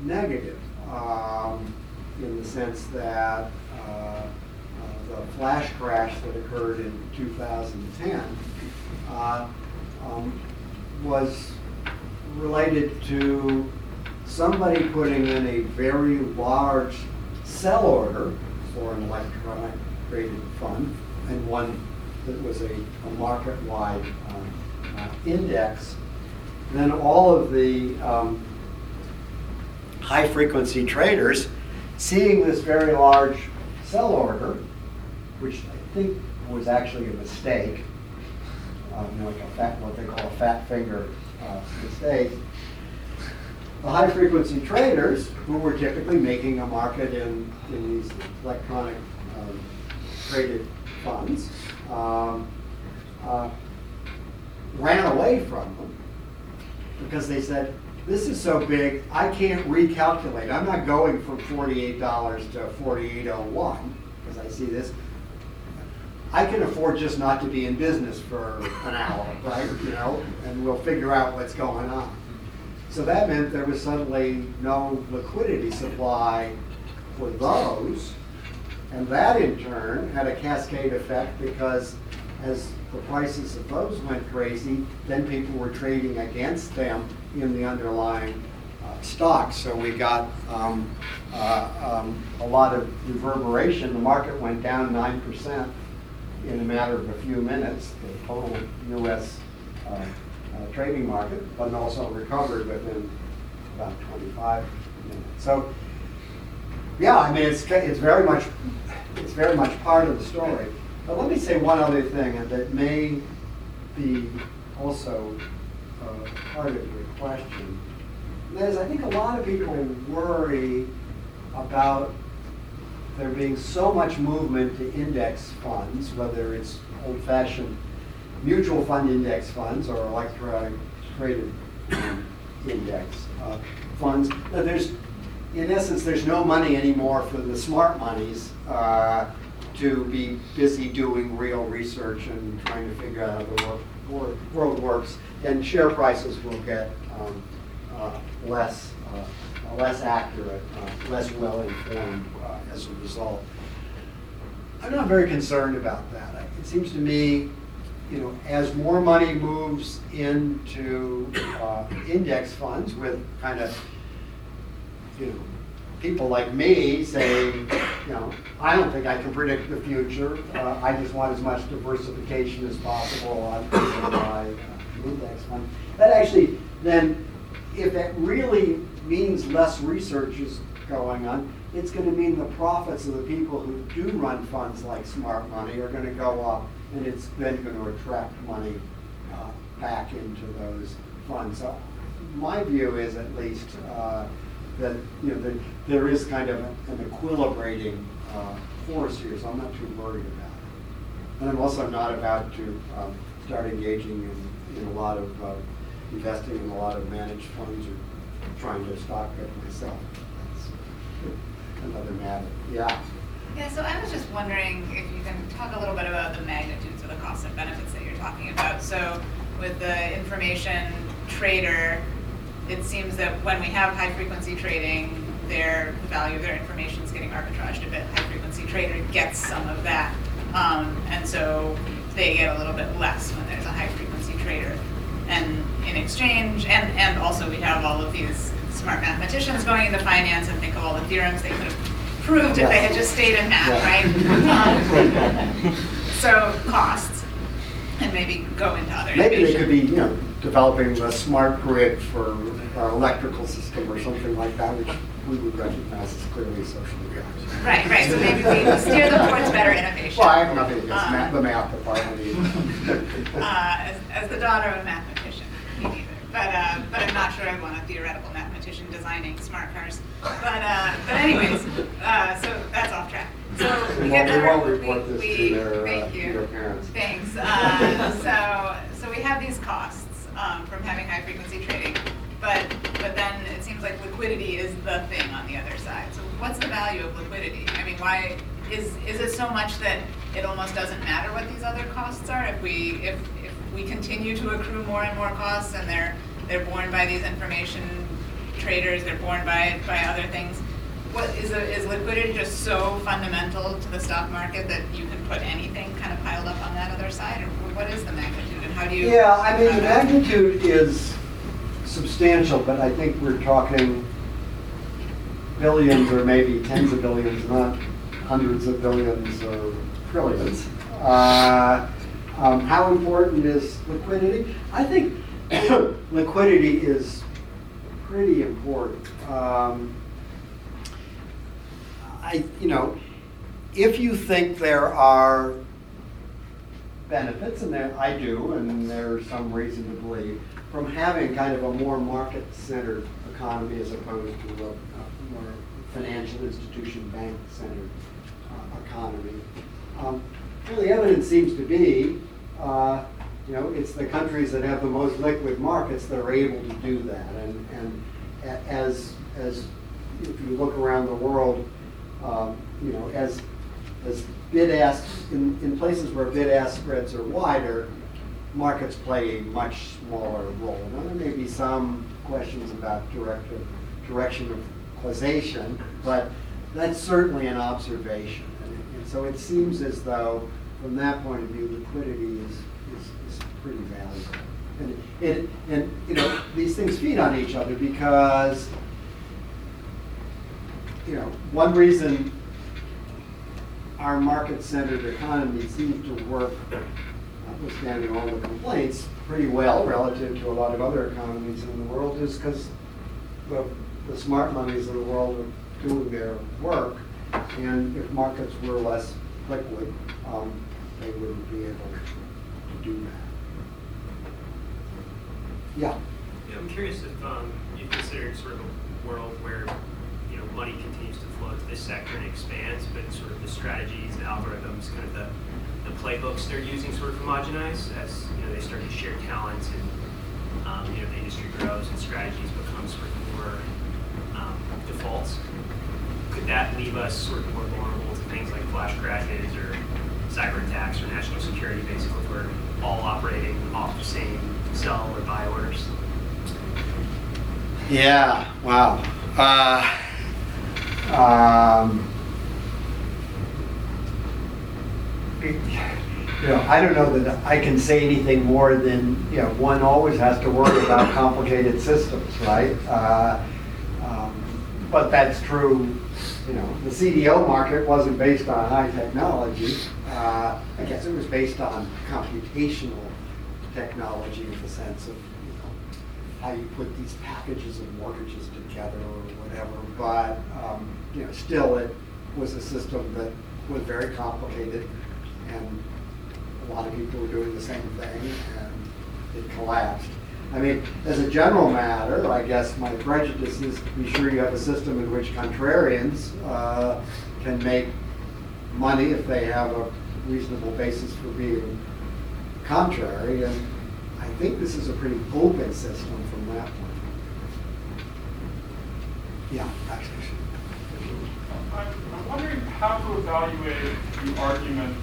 negative, um, in the sense that uh, uh, the flash crash that occurred in 2010 uh, um, was related to somebody putting in a very large sell order for an electronic traded fund and one that was a, a market-wide um, uh, index. And then all of the um, high-frequency traders, seeing this very large sell order, which I think was actually a mistake, uh, you know, like a fat, what they call a fat finger uh, mistake. The high-frequency traders, who were typically making a market in, in these electronic um, traded funds, um, uh, ran away from them because they said, this is so big, I can't recalculate. I'm not going from $48 to 4801 because I see this. I can afford just not to be in business for an hour, right? You know, and we'll figure out what's going on. So that meant there was suddenly no liquidity supply for those. And that in turn had a cascade effect because as the prices of those went crazy, then people were trading against them in the underlying uh, stocks. So we got um, uh, um, a lot of reverberation. The market went down 9% in a matter of a few minutes, the total U.S. Uh, uh, trading market, but also recovered within about 25 minutes. So, yeah, I mean, it's, it's very much it's very much part of the story. But let me say one other thing that may be also uh, part of your question. Liz, I think a lot of people worry about there being so much movement to index funds, whether it's old-fashioned mutual fund index funds or electronic traded um, index uh, funds, that there's, in essence, there's no money anymore for the smart monies uh, to be busy doing real research and trying to figure out how the world works, and share prices will get um, uh, less uh, less accurate, uh, less well informed uh, as a result. I'm not very concerned about that. It seems to me, you know, as more money moves into uh, index funds with kind of, you know, people like me saying, you know, I don't think I can predict the future. Uh, I just want as much diversification as possible on my uh, index fund. That actually then if it really means less research is going on, it's gonna mean the profits of the people who do run funds like Smart Money are gonna go up, and it's then gonna attract money uh, back into those funds. So my view is at least uh, that, you know, that there is kind of an equilibrating uh, force here, so I'm not too worried about it. And I'm also not about to um, start engaging in, in a lot of, uh, investing in a lot of managed funds or trying to stock it myself. That's another matter. Yeah. Yeah, so I was just wondering if you can talk a little bit about the magnitudes of the costs and benefits that you're talking about. So with the information trader, it seems that when we have high frequency trading, their, the value of their information is getting arbitraged a bit. High frequency trader gets some of that. Um, and so they get a little bit less when there's a high frequency trader. And in exchange, and, and also we have all of these smart mathematicians going into finance and think of all the theorems they could have proved if they had just stayed in math, right? Um, So costs, and maybe go into other Maybe they could be, you know, developing a smart grid for our electrical system or something like that, which we would recognize as clearly a social reaction. Right, right, so maybe we steer them towards better innovation. Well, I have nothing against Um, math, the math department either. uh, as, as the daughter of a mathematician, me neither. But, uh, but I'm not sure I'd want a theoretical mathematician designing smart cars. But, uh, but anyways, uh, so that's off track. So we get we better. won't report we- to their, uh, thank to you. their parents. Thanks. Uh, so, so we have these costs um, from having high frequency trading, but but then it seems like liquidity is the thing on the other side. So what's the value of liquidity? I mean, why is is it so much that it almost doesn't matter what these other costs are if we if if we continue to accrue more and more costs and they're they're borne by these information traders, they're borne by by other things. What is a, is liquidity just so fundamental to the stock market that you can put anything kind of piled up on that other side, or what is the magnitude and how do you? Yeah, I mean, the magnitude is substantial, but I think we're talking billions or maybe tens of billions, not hundreds of billions or trillions. Uh, um, How important is liquidity? I think liquidity is pretty important. Um, I, you know, if you think there are benefits, and there, I do, and there's some reason to believe, from having kind of a more market-centered economy as opposed to a, a more financial institution, bank-centered uh, economy. Um, well, the evidence seems to be, uh, you know, it's the countries that have the most liquid markets that are able to do that. And, and as, as, if you look around the world, um, you know, as, as bid-ask, in, in places where bid-ask spreads are wider, markets play a much smaller role. Now, there may be some questions about directive, direction of causation, but that's certainly an observation. And, and so it seems as though, from that point of view, liquidity is, is, is pretty valuable. And, it, and, you know, these things feed on each other because, you know, one reason our market-centered economy seems to work, notwithstanding all the complaints, pretty well relative to a lot of other economies in the world is because the, the smart monies of the world are doing their work. And if markets were less liquid, um, they wouldn't be able to do that. Yeah. Yeah, I'm curious if um, you consider sort of a world where, you know, money continues to flow to this sector and expands, but sort of the strategies, the algorithms, kind of the, the playbooks they're using sort of homogenize as, you know, they start to share talents and, um, you know, the industry grows and strategies become sort of more um, defaults. Could that leave us sort of more vulnerable to things like flash crashes or cyber attacks or national security, basically, if we're all operating off the same sell or buy orders? Yeah, wow. Uh, um, you know, I don't know that I can say anything more than, you know, one always has to worry about complicated systems, right? Uh, um, but that's true, you know, the CDO market wasn't based on high technology. Uh, I guess it was based on computational technology in the sense of, you know, how you put these packages of mortgages together or whatever, but, um, you know, still it was a system that was very complicated and a lot of people were doing the same thing and it collapsed. I mean, as a general matter, I guess my prejudice is to be sure you have a system in which contrarians uh, can make money if they have a reasonable basis for being contrary. And I think this is a pretty open system from that point. Yeah, actually. I'm I'm wondering how to evaluate the argument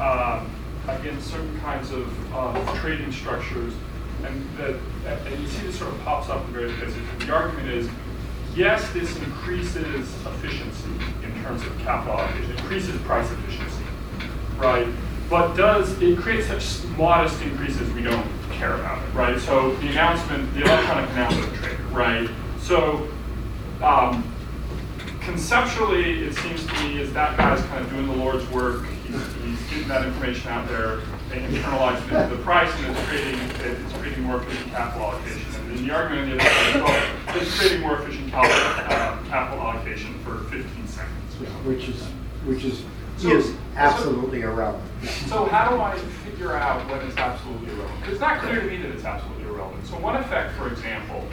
um, against certain kinds of uh, trading structures. And that, and you see this sort of pops up in various places. The argument is, yes, this increases efficiency in terms of capital allocation, increases price efficiency, right? But does, it creates such modest increases we don't care about it, right? So the announcement, the electronic announcement trader, right? So um, conceptually, it seems to me is that guy's kind of doing the Lord's work. Getting that information out there and internalizing it into the price, and it's creating it's creating more efficient capital allocation. And then the argument on the other side is, well, it's creating more efficient cal- uh, capital allocation for 15 seconds. Which is, which is, So- is absolutely irrelevant. So how do I figure out when it's absolutely irrelevant? It's not clear to me that it's absolutely irrelevant. So one effect, for example,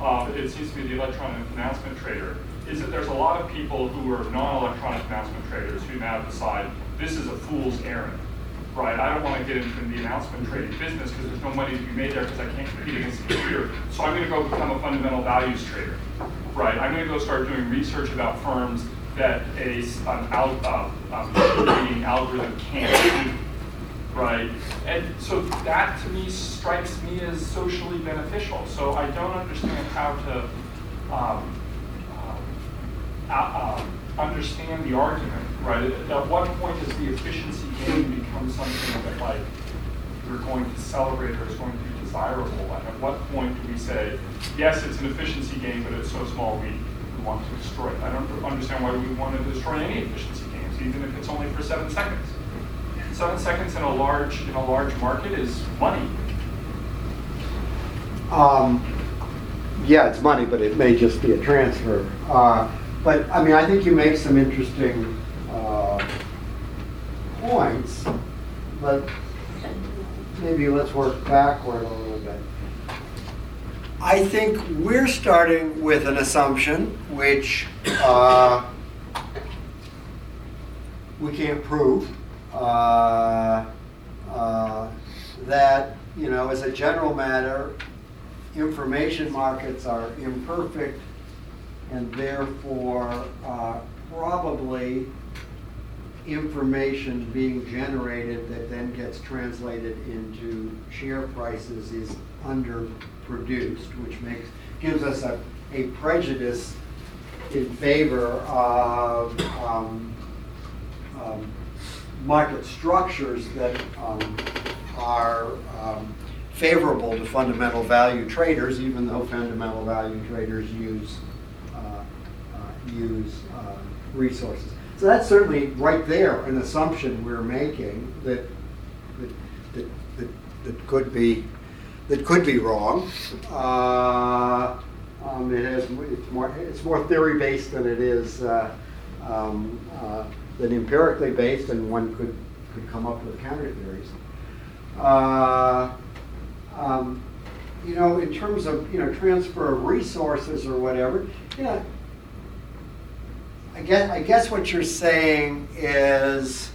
uh, it seems to be the electronic announcement trader, is that there's a lot of people who are non-electronic announcement traders who now decide this is a fool's errand, right? I don't want to get into the announcement trading business because there's no money to be made there because I can't compete against the computer. So I'm going to go become a fundamental values trader, right? I'm going to go start doing research about firms that a an al- uh, uh, machine algorithm can't do right? And so that to me strikes me as socially beneficial. So I don't understand how to um, um, uh, um, understand the argument, right? At, at what point does the efficiency gain become something that like we're going to celebrate or is going to be desirable? And at what point do we say, yes, it's an efficiency gain, but it's so small we, we want to destroy it? I don't understand why we want to destroy any efficiency gains, even if it's only for seven seconds seven seconds in a large in a large market is money. Um, yeah, it's money, but it may just be a transfer. Uh, but I mean, I think you make some interesting points, but maybe let's work backward a little bit. I think we're starting with an assumption which uh, we can't prove. Uh, uh, that, you know, as a general matter, information markets are imperfect and therefore uh, probably information being generated that then gets translated into share prices is underproduced, which makes, gives us a, a prejudice in favor of um, um, market structures that um, are um, favorable to fundamental value traders, even though fundamental value traders use uh, uh, use uh, resources. So that's certainly right there an assumption we're making that that, that, that, that could be that could be wrong. Uh, um, it has it's more it's more theory based than it is uh, um, uh, than empirically based, and one could could come up with counter theories. Uh, um, you know, in terms of you know transfer of resources or whatever, know, I guess I guess what you're saying is,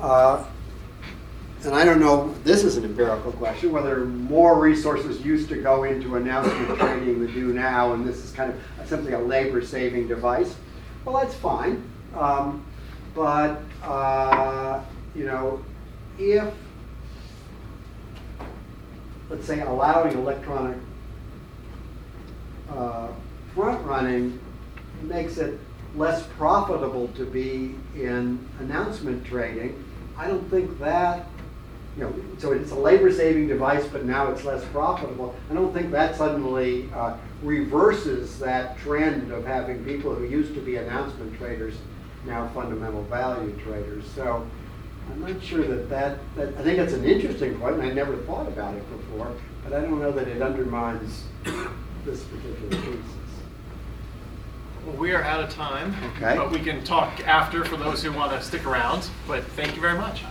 uh, and I don't know. This is an empirical question whether more resources used to go into announcement trading than do now, and this is kind of simply a labor-saving device. Well, that's fine, um, but uh, you know, if let's say allowing electronic uh, front running makes it less profitable to be in announcement trading. I don't think that, you know, so it's a labor saving device, but now it's less profitable. I don't think that suddenly uh, reverses that trend of having people who used to be announcement traders now fundamental value traders. So I'm not sure that that, that, I think it's an interesting point, and I never thought about it before, but I don't know that it undermines this particular thesis. We are out of time. Okay. But we can talk after for those who want to stick around. But thank you very much.